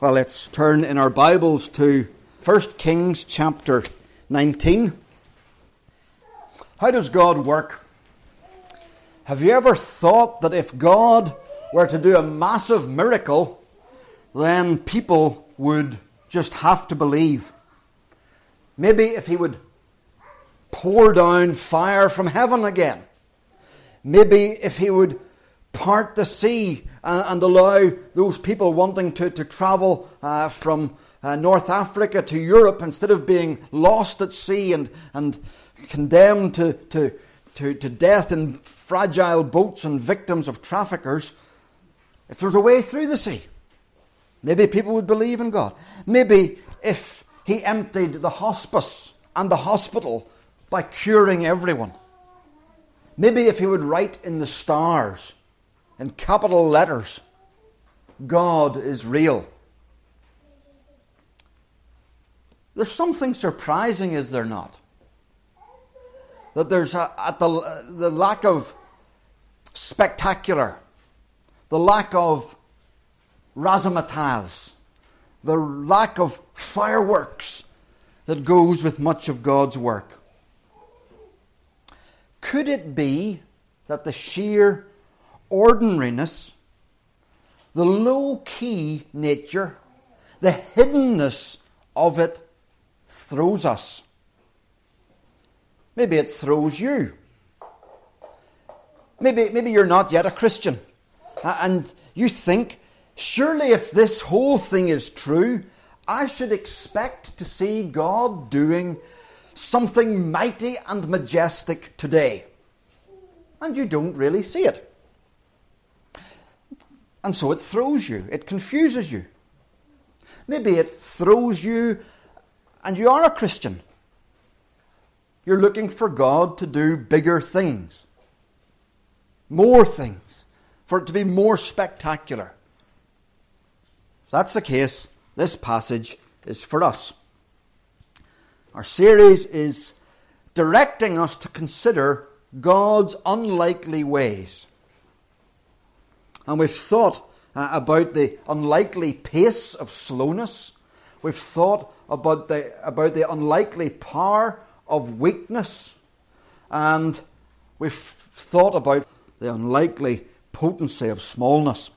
Well, let's turn in our Bibles to 1 Kings chapter 19. How does God work? Have you ever thought that if God were to do a massive miracle, then people would just have to believe? Maybe if He would pour down fire from heaven again. Maybe if He would part the sea and, and allow those people wanting to, to travel uh, from uh, North Africa to Europe instead of being lost at sea and, and condemned to, to, to, to death in fragile boats and victims of traffickers, if there's a way through the sea, maybe people would believe in God. Maybe if He emptied the hospice and the hospital by curing everyone. Maybe if He would write in the stars in capital letters God is real. There's something surprising, is there not? That there's a, at the, the lack of spectacular, the lack of razzmatazz, the lack of fireworks that goes with much of God's work. Could it be that the sheer ordinariness, the low key nature, the hiddenness of it throws us. Maybe it throws you. Maybe, maybe you're not yet a Christian. And you think, surely if this whole thing is true, I should expect to see God doing something mighty and majestic today. And you don't really see it. And so it throws you, it confuses you. Maybe it throws you, and you are a Christian. You're looking for God to do bigger things, more things, for it to be more spectacular. If that's the case, this passage is for us. Our series is directing us to consider God's unlikely ways. And we've thought uh, about the unlikely pace of slowness. We've thought about the, about the unlikely power of weakness. And we've thought about the unlikely potency of smallness.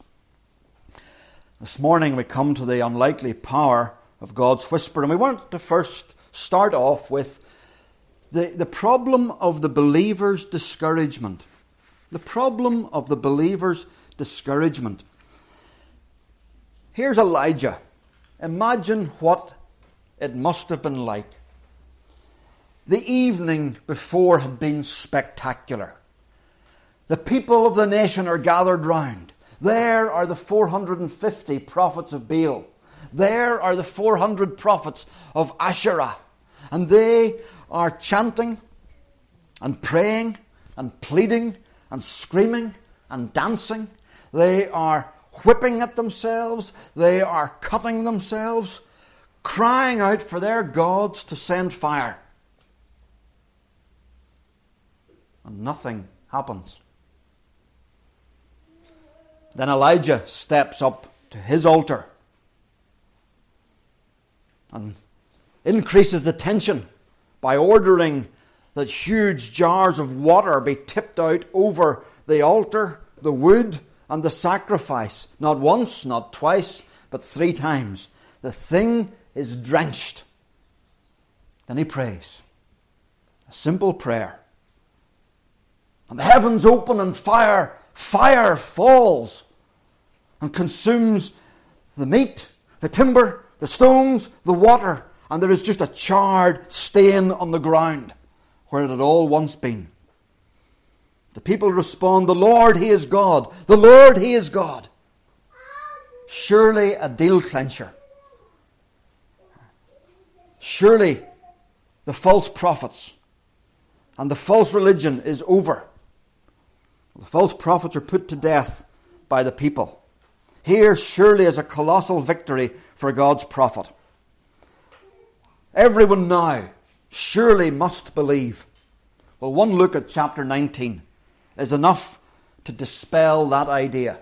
This morning we come to the unlikely power of God's whisper, and we want to first start off with the, the problem of the believer's discouragement. The problem of the believer's discouragement. Here's Elijah. Imagine what it must have been like. The evening before had been spectacular. The people of the nation are gathered round. There are the 450 prophets of Baal. There are the 400 prophets of Asherah. And they are chanting and praying and pleading and screaming and dancing they are whipping at themselves. They are cutting themselves, crying out for their gods to send fire. And nothing happens. Then Elijah steps up to his altar and increases the tension by ordering that huge jars of water be tipped out over the altar, the wood, and the sacrifice, not once, not twice, but three times. The thing is drenched. Then he prays. A simple prayer. And the heavens open and fire, fire falls and consumes the meat, the timber, the stones, the water, and there is just a charred stain on the ground where it had all once been. The people respond, The Lord, He is God. The Lord, He is God. Surely a deal clencher. Surely the false prophets and the false religion is over. The false prophets are put to death by the people. Here surely is a colossal victory for God's prophet. Everyone now surely must believe. Well, one look at chapter 19 is enough to dispel that idea.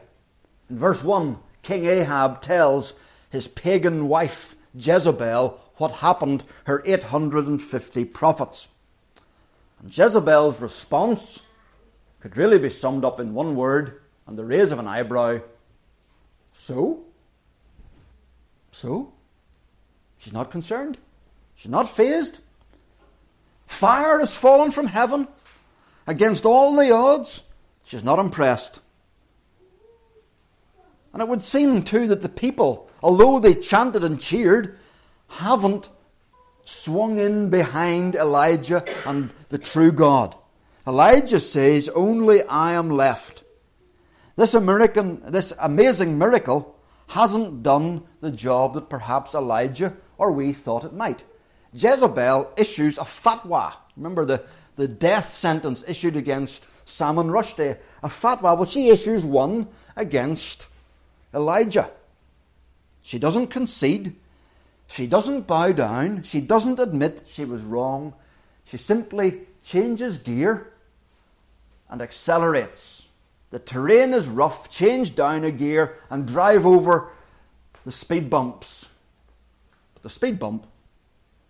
In verse 1, King Ahab tells his pagan wife, Jezebel, what happened her 850 prophets. And Jezebel's response could really be summed up in one word and the raise of an eyebrow. So? So? She's not concerned. She's not fazed. Fire has fallen from heaven against all the odds. She's not impressed. And it would seem, too, that the people, although they chanted and cheered, haven't swung in behind Elijah and the true God. Elijah says, Only I am left. This American, this amazing miracle hasn't done the job that perhaps Elijah or we thought it might. Jezebel issues a fatwa. Remember the, the death sentence issued against Salman Rushdie. A fatwa. Well, she issues one against Elijah. She doesn't concede. She doesn't bow down. She doesn't admit she was wrong. She simply changes gear and accelerates. The terrain is rough. Change down a gear and drive over the speed bumps. But the speed bump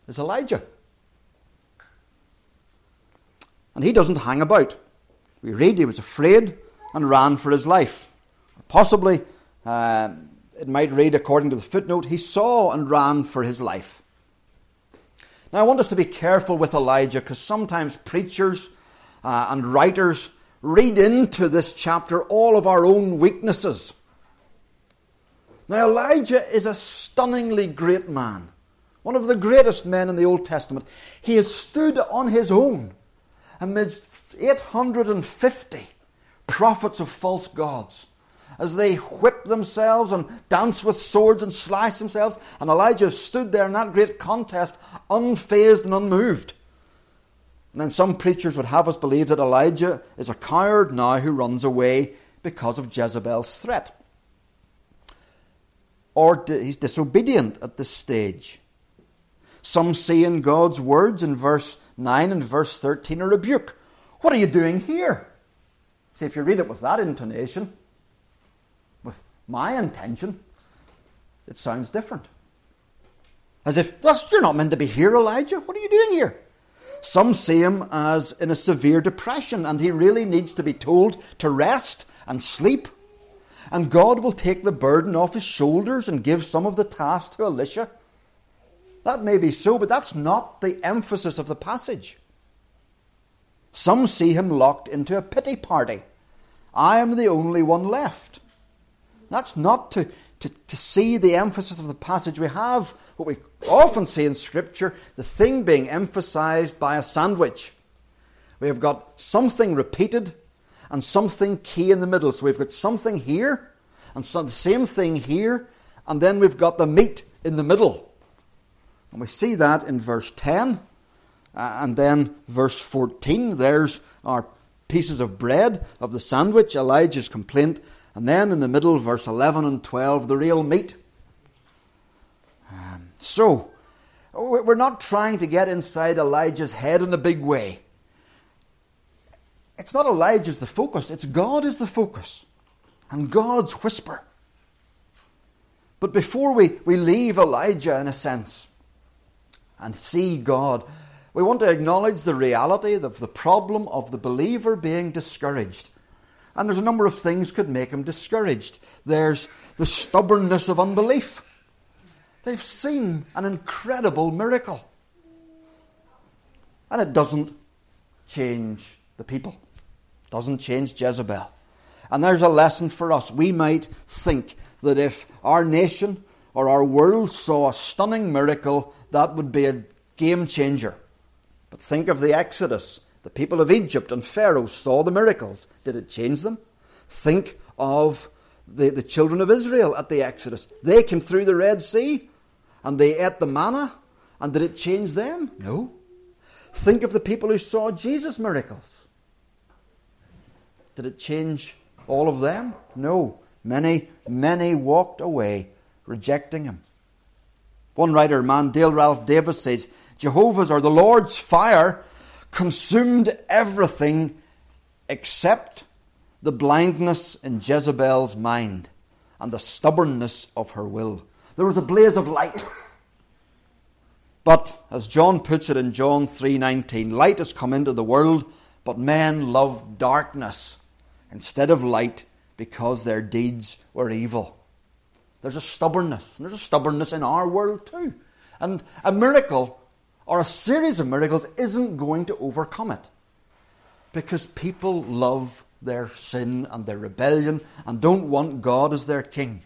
is Elijah. And he doesn't hang about. We read he was afraid and ran for his life. Possibly uh, it might read, according to the footnote, he saw and ran for his life. Now, I want us to be careful with Elijah because sometimes preachers uh, and writers read into this chapter all of our own weaknesses. Now, Elijah is a stunningly great man, one of the greatest men in the Old Testament. He has stood on his own amidst 850 prophets of false gods as they whip themselves and dance with swords and slash themselves. And Elijah stood there in that great contest, unfazed and unmoved. And then some preachers would have us believe that Elijah is a coward now who runs away because of Jezebel's threat. Or he's disobedient at this stage. Some see in God's words in verse 9 and verse 13 a rebuke. What are you doing here? See, if you read it with that intonation, with my intention, it sounds different. As if, you're not meant to be here, Elijah. What are you doing here? Some see him as in a severe depression and he really needs to be told to rest and sleep. And God will take the burden off his shoulders and give some of the task to Elisha. That may be so, but that's not the emphasis of the passage. Some see him locked into a pity party. I am the only one left. That's not to, to, to see the emphasis of the passage. We have what we often see in Scripture the thing being emphasized by a sandwich. We have got something repeated and something key in the middle. So we've got something here and so the same thing here, and then we've got the meat in the middle. And we see that in verse 10. Uh, and then verse 14, there's our pieces of bread of the sandwich, Elijah's complaint and then in the middle, verse 11 and 12, the real meat. Um, so, we're not trying to get inside Elijah's head in a big way. It's not Elijah's the focus, it's God is the focus. And God's whisper. But before we, we leave Elijah, in a sense, and see God, we want to acknowledge the reality of the problem of the believer being discouraged. And there's a number of things could make him discouraged. There's the stubbornness of unbelief. They've seen an incredible miracle. And it doesn't change the people. It doesn't change Jezebel. And there's a lesson for us. We might think that if our nation or our world saw a stunning miracle, that would be a game changer. But think of the Exodus the people of Egypt and Pharaoh saw the miracles. Did it change them? Think of the, the children of Israel at the Exodus. They came through the Red Sea and they ate the manna. And did it change them? No. Think of the people who saw Jesus' miracles. Did it change all of them? No. Many, many walked away, rejecting him. One writer, man Dale Ralph Davis, says, Jehovah's or the Lord's fire consumed everything except the blindness in Jezebel's mind and the stubbornness of her will. There was a blaze of light. But as John puts it in John 3:19, light has come into the world, but men love darkness instead of light because their deeds were evil. There's a stubbornness, and there's a stubbornness in our world too. And a miracle or a series of miracles isn't going to overcome it. Because people love their sin and their rebellion and don't want God as their king.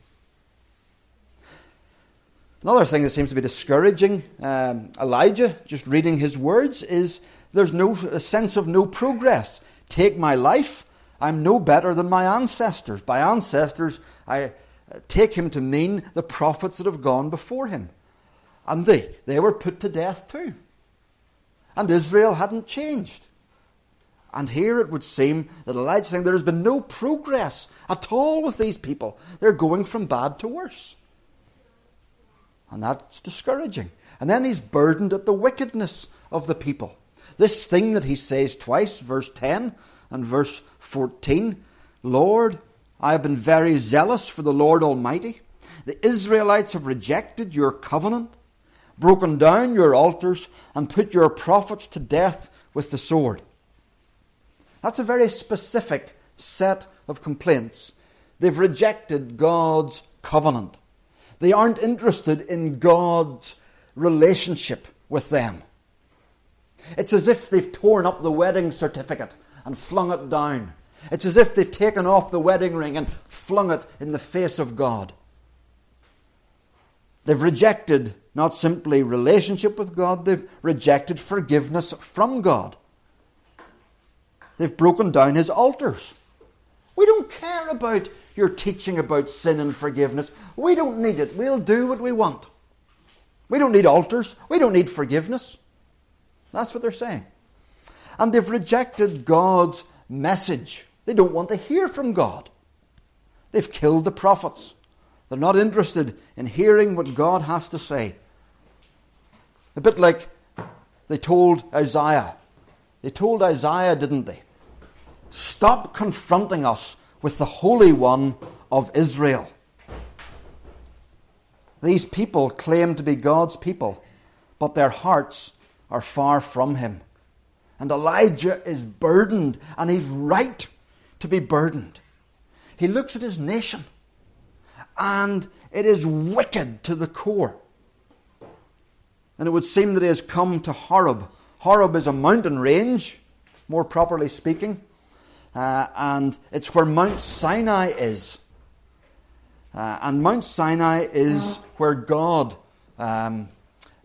Another thing that seems to be discouraging um, Elijah, just reading his words, is there's no a sense of no progress. Take my life, I'm no better than my ancestors. By ancestors, I take him to mean the prophets that have gone before him. And they, they were put to death too. And Israel hadn't changed. And here it would seem that Elijah saying there has been no progress at all with these people. They're going from bad to worse. And that's discouraging. And then he's burdened at the wickedness of the people. This thing that he says twice, verse 10 and verse 14 Lord, I have been very zealous for the Lord Almighty. The Israelites have rejected your covenant, broken down your altars, and put your prophets to death with the sword. That's a very specific set of complaints. They've rejected God's covenant. They aren't interested in God's relationship with them. It's as if they've torn up the wedding certificate and flung it down. It's as if they've taken off the wedding ring and flung it in the face of God. They've rejected not simply relationship with God, they've rejected forgiveness from God. They've broken down his altars. We don't care about your teaching about sin and forgiveness. We don't need it. We'll do what we want. We don't need altars. We don't need forgiveness. That's what they're saying. And they've rejected God's message. They don't want to hear from God. They've killed the prophets. They're not interested in hearing what God has to say. A bit like they told Isaiah. They told Isaiah, didn't they? Stop confronting us with the Holy One of Israel. These people claim to be God's people, but their hearts are far from Him. And Elijah is burdened, and he's right to be burdened. He looks at his nation, and it is wicked to the core. And it would seem that he has come to Horeb. Horeb is a mountain range, more properly speaking uh, and it's where Mount Sinai is. Uh, and Mount Sinai is where God um,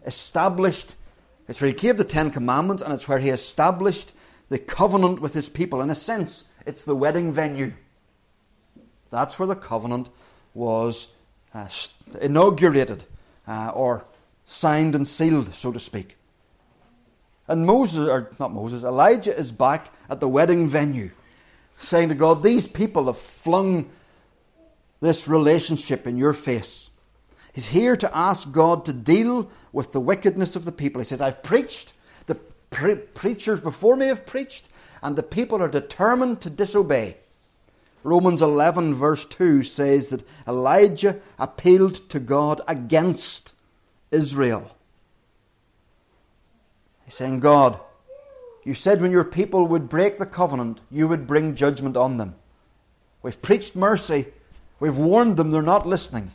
established, it's where He gave the Ten Commandments, and it's where He established the covenant with His people. In a sense, it's the wedding venue. That's where the covenant was uh, inaugurated uh, or signed and sealed, so to speak. And Moses, or not Moses, Elijah is back at the wedding venue saying to God, These people have flung this relationship in your face. He's here to ask God to deal with the wickedness of the people. He says, I've preached, the pre- preachers before me have preached, and the people are determined to disobey. Romans 11, verse 2 says that Elijah appealed to God against Israel. He's saying, God, you said when your people would break the covenant, you would bring judgment on them. We've preached mercy. We've warned them they're not listening.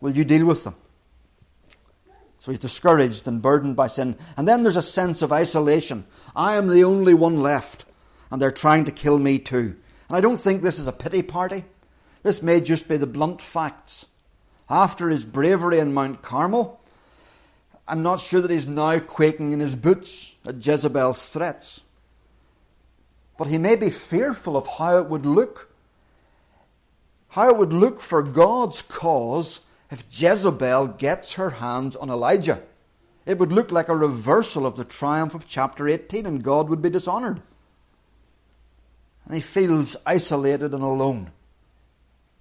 Will you deal with them? So he's discouraged and burdened by sin. And then there's a sense of isolation. I am the only one left, and they're trying to kill me too. And I don't think this is a pity party. This may just be the blunt facts. After his bravery in Mount Carmel, I'm not sure that he's now quaking in his boots at Jezebel's threats. But he may be fearful of how it would look. How it would look for God's cause if Jezebel gets her hands on Elijah. It would look like a reversal of the triumph of chapter 18, and God would be dishonoured. And he feels isolated and alone.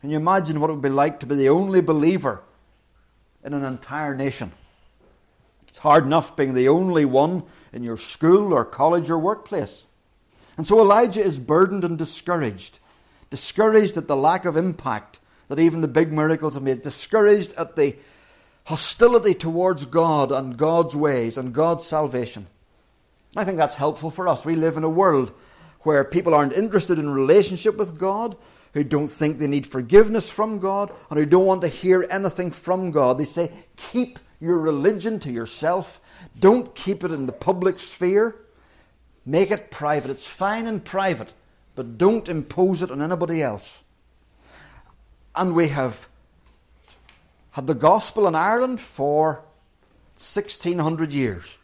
Can you imagine what it would be like to be the only believer in an entire nation? It's hard enough being the only one in your school or college or workplace. And so Elijah is burdened and discouraged. Discouraged at the lack of impact that even the big miracles have made. Discouraged at the hostility towards God and God's ways and God's salvation. I think that's helpful for us. We live in a world where people aren't interested in relationship with God, who don't think they need forgiveness from God, and who don't want to hear anything from God. They say, keep your religion to yourself. Don't keep it in the public sphere. Make it private. It's fine in private, but don't impose it on anybody else. And we have had the gospel in Ireland for 1600 years.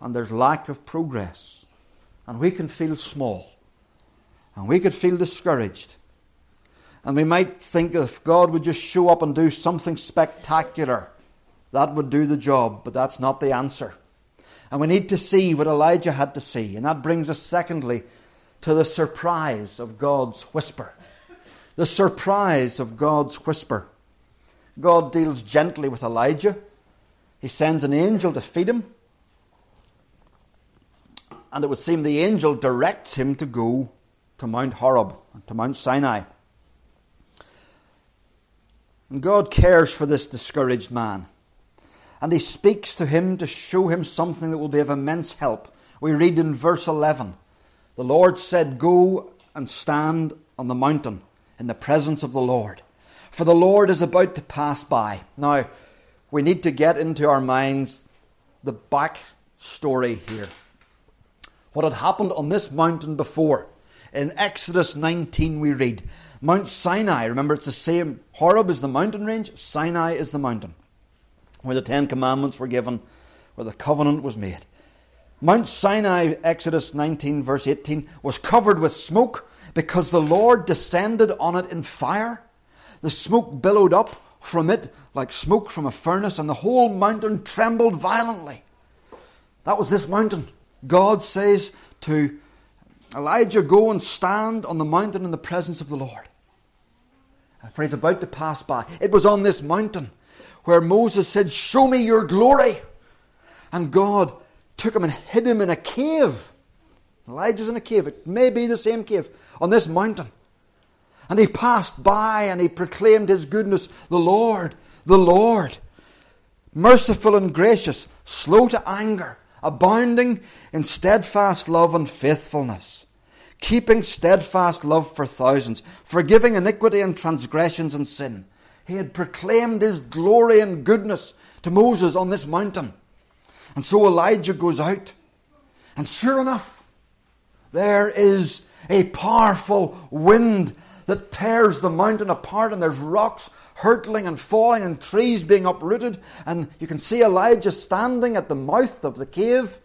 And there's lack of progress. And we can feel small. And we could feel discouraged. And we might think if God would just show up and do something spectacular, that would do the job, but that's not the answer. And we need to see what Elijah had to see. And that brings us, secondly, to the surprise of God's whisper. The surprise of God's whisper. God deals gently with Elijah. He sends an angel to feed him. And it would seem the angel directs him to go to Mount Horeb, to Mount Sinai. And God cares for this discouraged man. And he speaks to him to show him something that will be of immense help. We read in verse 11 The Lord said, Go and stand on the mountain in the presence of the Lord, for the Lord is about to pass by. Now, we need to get into our minds the back story here. What had happened on this mountain before. In Exodus 19, we read Mount Sinai, remember it's the same. Horeb is the mountain range, Sinai is the mountain where the Ten Commandments were given, where the covenant was made. Mount Sinai, Exodus 19, verse 18, was covered with smoke because the Lord descended on it in fire. The smoke billowed up from it like smoke from a furnace, and the whole mountain trembled violently. That was this mountain. God says to Elijah, Go and stand on the mountain in the presence of the Lord for he's about to pass by. It was on this mountain where Moses said, Show me your glory. And God took him and hid him in a cave. Elijah's in a cave. It may be the same cave on this mountain. And he passed by and he proclaimed his goodness, the Lord, the Lord, merciful and gracious, slow to anger, abounding in steadfast love and faithfulness keeping steadfast love for thousands, forgiving iniquity and transgressions and sin. He had proclaimed his glory and goodness to Moses on this mountain. And so Elijah goes out. And sure enough, there is a powerful wind that tears the mountain apart, and there's rocks hurtling and falling, and trees being uprooted. And you can see Elijah standing at the mouth of the cave,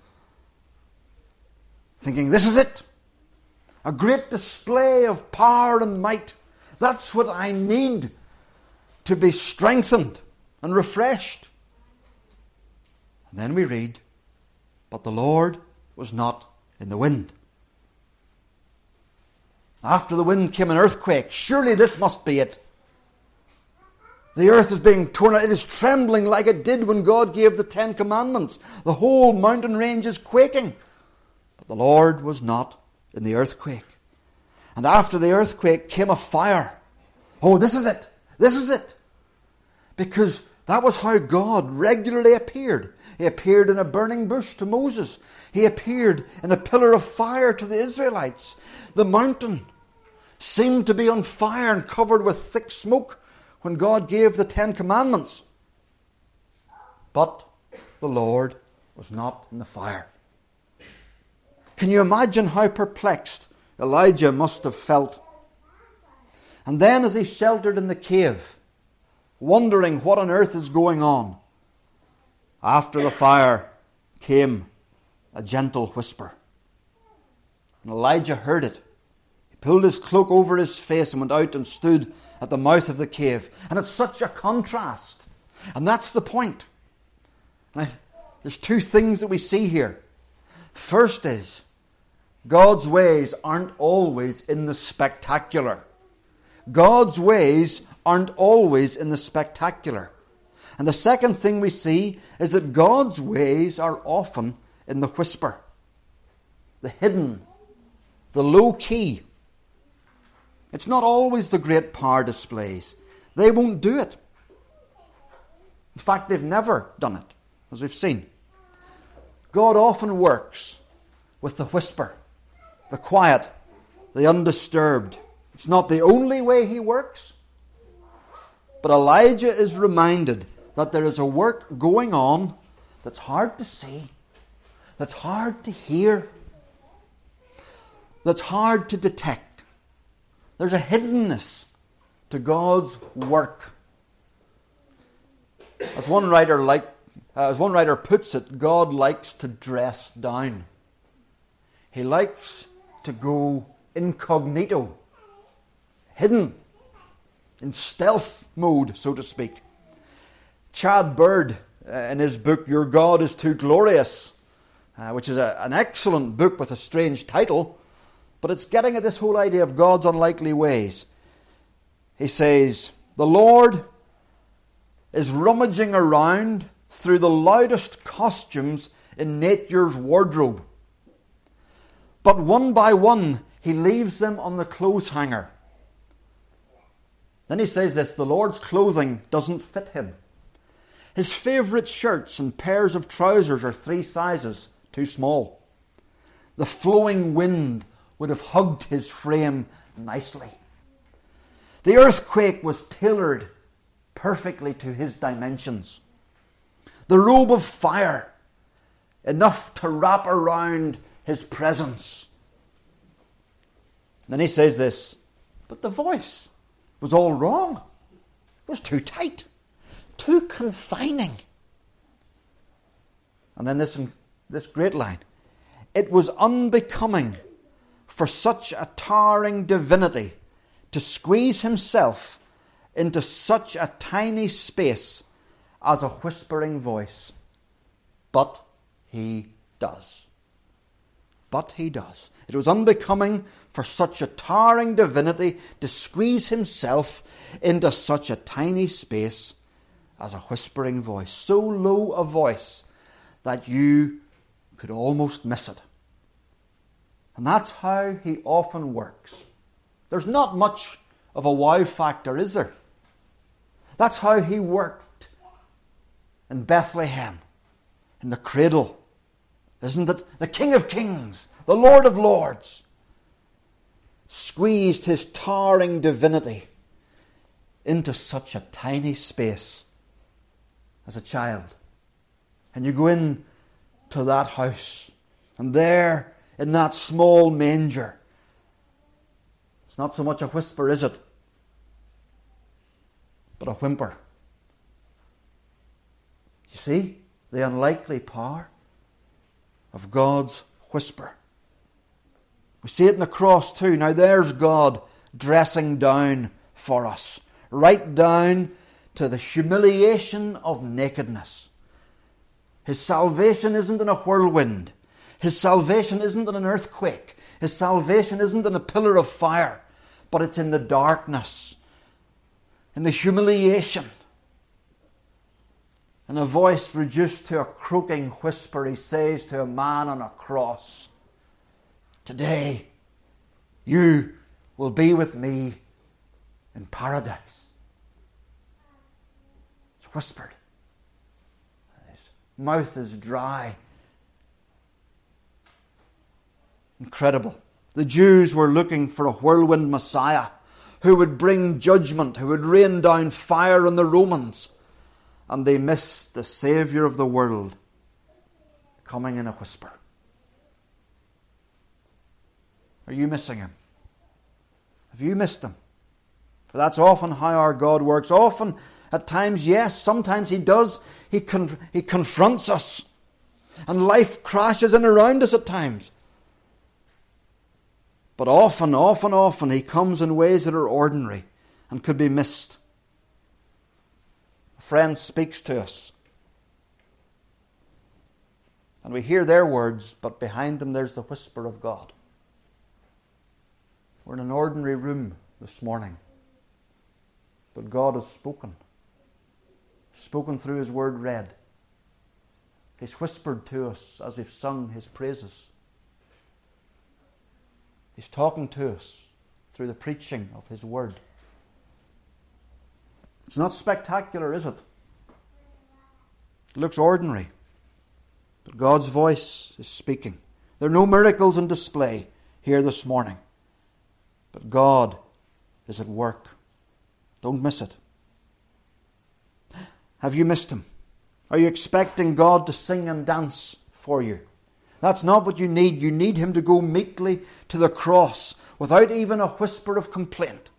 thinking, This is it a great display of power and might. That's what I need to be strengthened and refreshed. And then we read, But the Lord was not in the wind. After the wind came an earthquake. Surely this must be it. The earth is being torn out. It is trembling like it did when God gave the Ten Commandments. The whole mountain range is quaking. But the Lord was not in the earthquake. And after the earthquake came a fire. Oh, this is it. This is it. Because that was how God regularly appeared. He appeared in a burning bush to Moses. He appeared in a pillar of fire to the Israelites. The mountain seemed to be on fire and covered with thick smoke when God gave the Ten Commandments. But the Lord was not in the fire. Can you imagine how perplexed Elijah must have felt? And then, as he sheltered in the cave, wondering what on earth is going on, after the fire came a gentle whisper. And Elijah heard it. He pulled his cloak over his face and went out and stood at the mouth of the cave. And it's such a contrast. And that's the point. I, there's two things that we see here. First is God's ways aren't always in the spectacular. God's ways aren't always in the spectacular. And the second thing we see is that God's ways are often in the whisper, the hidden, the low key. It's not always the great power displays. They won't do it. In fact, they've never done it, as we've seen. God often works with the whisper, the quiet, the undisturbed. It's not the only way he works, but Elijah is reminded that there is a work going on that's hard to see, that's hard to hear, that's hard to detect. There's a hiddenness to God's work. As one writer like, as one writer puts it, God likes to dress down. He likes to go incognito, hidden, in stealth mode, so to speak. Chad Bird, uh, in his book Your God is Too Glorious, uh, which is a, an excellent book with a strange title, but it's getting at this whole idea of God's unlikely ways. He says, The Lord is rummaging around through the loudest costumes in nature's wardrobe. But one by one, he leaves them on the clothes hanger. Then he says this the Lord's clothing doesn't fit him. His favourite shirts and pairs of trousers are three sizes too small. The flowing wind would have hugged his frame nicely. The earthquake was tailored perfectly to his dimensions. The robe of fire, enough to wrap around his presence. then he says this, but the voice was all wrong. It was too tight, too confining. And then this, this great line it was unbecoming for such a towering divinity to squeeze himself into such a tiny space as a whispering voice. But he does. But he does. It was unbecoming for such a towering divinity to squeeze himself into such a tiny space as a whispering voice. So low a voice that you could almost miss it. And that's how he often works. There's not much of a wow factor, is there? That's how he worked in Bethlehem, in the cradle. Isn't it? The King of Kings, the Lord of Lords, squeezed his towering divinity into such a tiny space as a child. And you go in to that house, and there in that small manger, it's not so much a whisper, is it? But a whimper. You see the unlikely power of God's whisper. We see it in the cross too. Now there's God dressing down for us, right down to the humiliation of nakedness. His salvation isn't in a whirlwind. His salvation isn't in an earthquake. His salvation isn't in a pillar of fire, but it's in the darkness, in the humiliation. In a voice reduced to a croaking whisper, he says to a man on a cross, Today you will be with me in paradise. Whispered. His mouth is dry Incredible. The Jews were looking for a whirlwind Messiah who would bring judgment, who would rain down fire on the Romans. And they missed the Saviour of the world coming in a whisper. Are you missing him? Have you missed him? For that's often how our God works. Often, at times, yes, sometimes He does. He, con- he confronts us. And life crashes in around us at times. But often, often, often he comes in ways that are ordinary and could be missed. A friend speaks to us. And we hear their words, but behind them there's the whisper of God. We're in an ordinary room this morning. But God has spoken. Spoken through His word read. He's whispered to us as we've sung His praises. He's talking to us through the preaching of His Word. It's not spectacular, is it? looks ordinary. But God's voice is speaking. There are no miracles in display here this morning. But God is at work. Don't miss it. Have you missed Him? Are you expecting God to sing and dance for you? That's not what you need. You need Him to go meekly to the cross without even a whisper of complaint.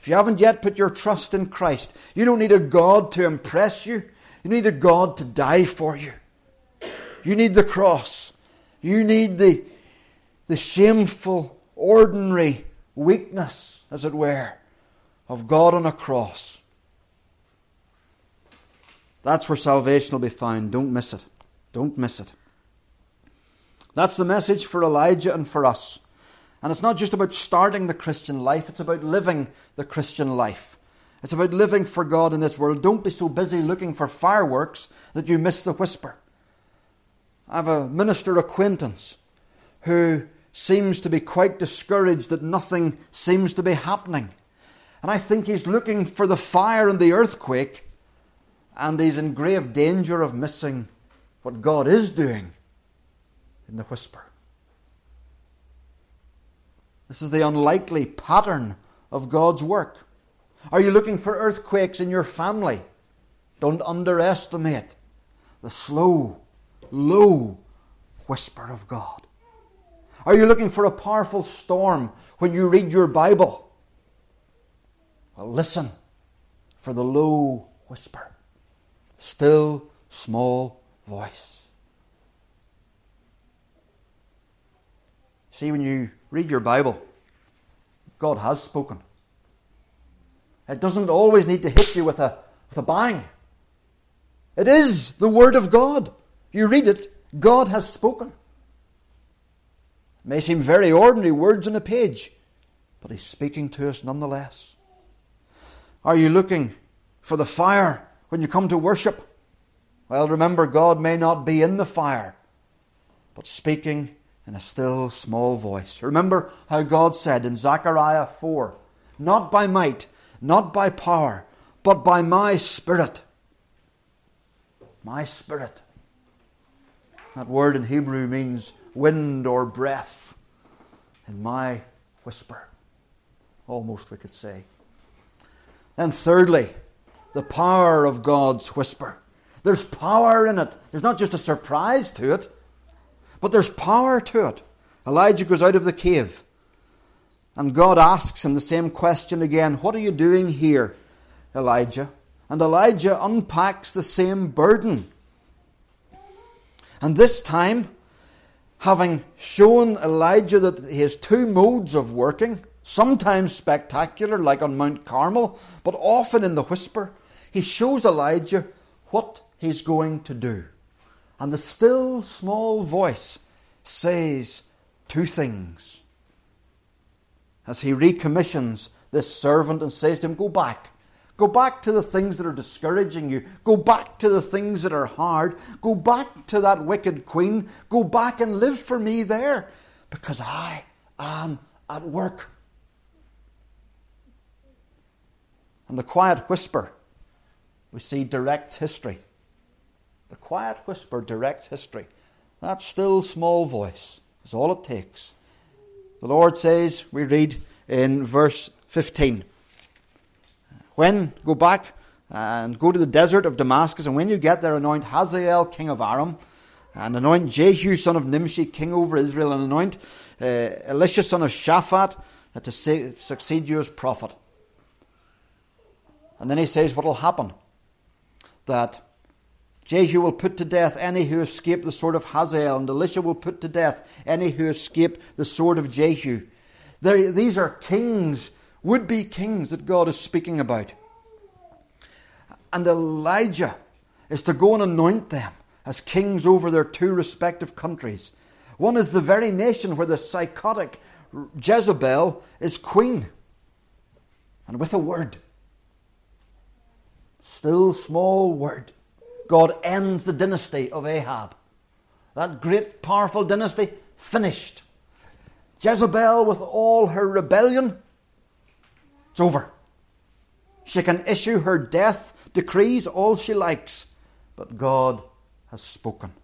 If you haven't yet put your trust in Christ, you don't need a God to impress you. You need a God to die for you. You need the cross. You need the, the shameful, ordinary weakness, as it were, of God on a cross. That's where salvation will be found. Don't miss it. Don't miss it. That's the message for Elijah and for us. And it's not just about starting the Christian life, it's about living the Christian life. It's about living for God in this world. Don't be so busy looking for fireworks that you miss the whisper. I have a minister acquaintance who seems to be quite discouraged that nothing seems to be happening. And I think he's looking for the fire and the earthquake, and he's in grave danger of missing what God is doing in the whisper. This is the unlikely pattern of God's work. Are you looking for earthquakes in your family? Don't underestimate the slow, low whisper of God. Are you looking for a powerful storm when you read your Bible? Well, listen for the low whisper, still, small voice. See, when you read your Bible, God has spoken. It doesn't always need to hit you with a, with a bang. It is the Word of God. You read it, God has spoken. It may seem very ordinary words on a page, but He's speaking to us nonetheless. Are you looking for the fire when you come to worship? Well, remember, God may not be in the fire, but speaking in a still small voice. Remember how God said in Zechariah 4 Not by might, not by power, but by my Spirit. My Spirit. That word in Hebrew means wind or breath. In my whisper. Almost, we could say. And thirdly, the power of God's whisper. There's power in it. There's not just a surprise to it, but there's power to it. Elijah goes out of the cave. And God asks him the same question again What are you doing here, Elijah? And Elijah unpacks the same burden. And this time, having shown Elijah that he has two modes of working, sometimes spectacular, like on Mount Carmel, but often in the whisper, he shows Elijah what he's going to do. And the still small voice says two things. As he recommissions this servant and says to him, Go back. Go back to the things that are discouraging you. Go back to the things that are hard. Go back to that wicked queen. Go back and live for me there because I am at work. And the quiet whisper, we see directs history. The quiet whisper directs history. That still small voice is all it takes. The Lord says, we read in verse 15, When, go back and go to the desert of Damascus, and when you get there, anoint Hazael, king of Aram, and anoint Jehu, son of Nimshi, king over Israel, and anoint uh, Elisha, son of Shaphat, uh, to succeed you as prophet. And then he says what will happen. That Jehu will put to death any who escape the sword of Hazael, and Elisha will put to death any who escape the sword of Jehu. There, these are kings, would be kings that God is speaking about. And Elijah is to go and anoint them as kings over their two respective countries. One is the very nation where the psychotic Jezebel is queen. And with a word, still small word, God ends the dynasty of Ahab. That great, powerful dynasty finished. Jezebel, with all her rebellion, it's over. She can issue her death decrees all she likes. But God has spoken.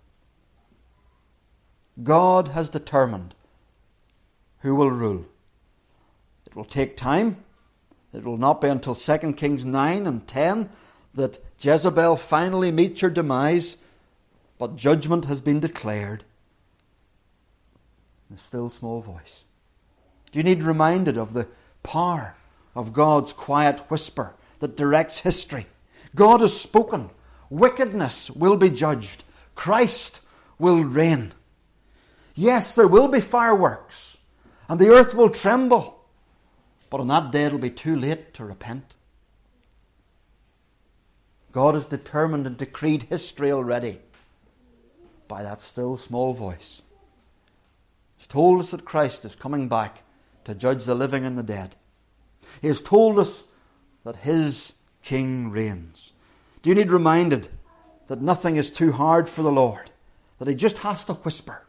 God has determined who will rule. It will take time. It will not be until 2 Kings 9 and 10 that Jezebel finally meets her demise, but judgment has been declared. In a still small voice. Do you need reminded of the power of God's quiet whisper that directs history? God has spoken. Wickedness will be judged. Christ will reign. Yes, there will be fireworks, and the earth will tremble, but on that day it'll be too late to repent. God has determined and decreed history already by that still small voice. He's told us that Christ is coming back to judge the living and the dead. He has told us that his King reigns. Do you need reminded that nothing is too hard for the Lord? That he just has to whisper,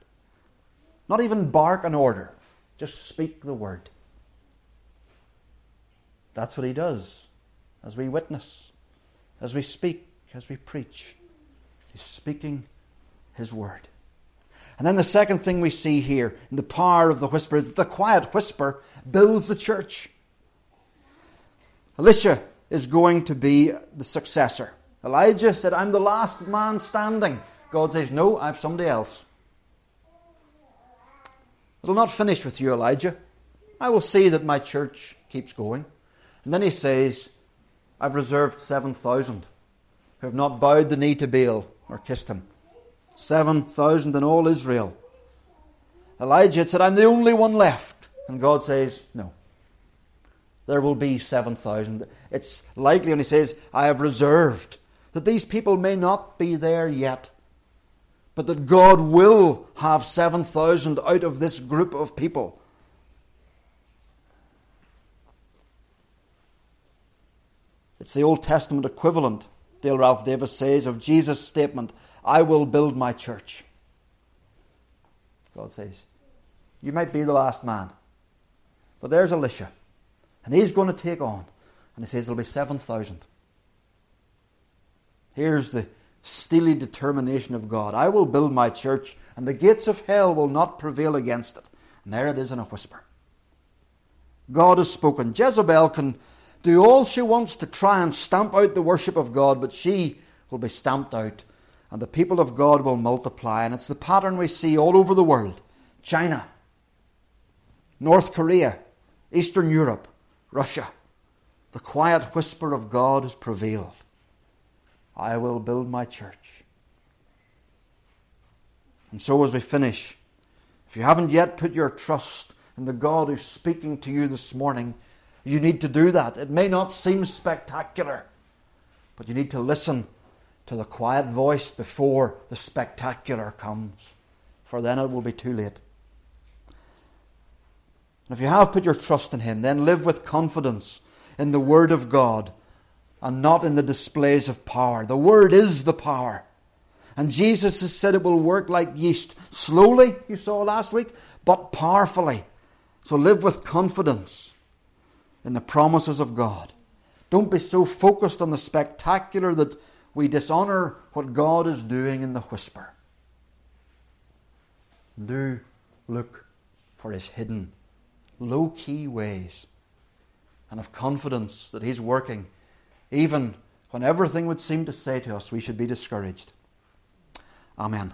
not even bark an order, just speak the word. That's what he does as we witness, as we speak, as we preach. He's speaking his word. And then the second thing we see here in the power of the whisper is that the quiet whisper builds the church. Elisha is going to be the successor. Elijah said, I'm the last man standing. God says, No, I have somebody else. It'll not finish with you, Elijah. I will see that my church keeps going. And then he says, I've reserved 7,000 who have not bowed the knee to Baal or kissed him. 7,000 in all Israel. Elijah said, I'm the only one left. And God says, No there will be 7,000. It's likely, and he says, I have reserved, that these people may not be there yet, but that God will have 7,000 out of this group of people. It's the Old Testament equivalent, Dale Ralph Davis says, of Jesus' statement, I will build my church. God says, You might be the last man, but there's Elisha. And he's going to take on. And he says there'll be 7,000. Here's the steely determination of God I will build my church, and the gates of hell will not prevail against it. And there it is in a whisper. God has spoken. Jezebel can do all she wants to try and stamp out the worship of God, but she will be stamped out, and the people of God will multiply. And it's the pattern we see all over the world China, North Korea, Eastern Europe, Russia, the quiet whisper of God has prevailed. I will build my church. And so, as we finish, if you haven't yet put your trust in the God who's speaking to you this morning, you need to do that. It may not seem spectacular, but you need to listen to the quiet voice before the spectacular comes, for then it will be too late. And if you have put your trust in Him, then live with confidence in the Word of God and not in the displays of power. The Word is the power. And Jesus has said it will work like yeast. Slowly, you saw last week, but powerfully. So live with confidence in the promises of God. Don't be so focused on the spectacular that we dishonour what God is doing in the whisper. Do look for His hidden low key ways and have confidence that He's working, even when everything would seem to say to us we should be discouraged. Amen.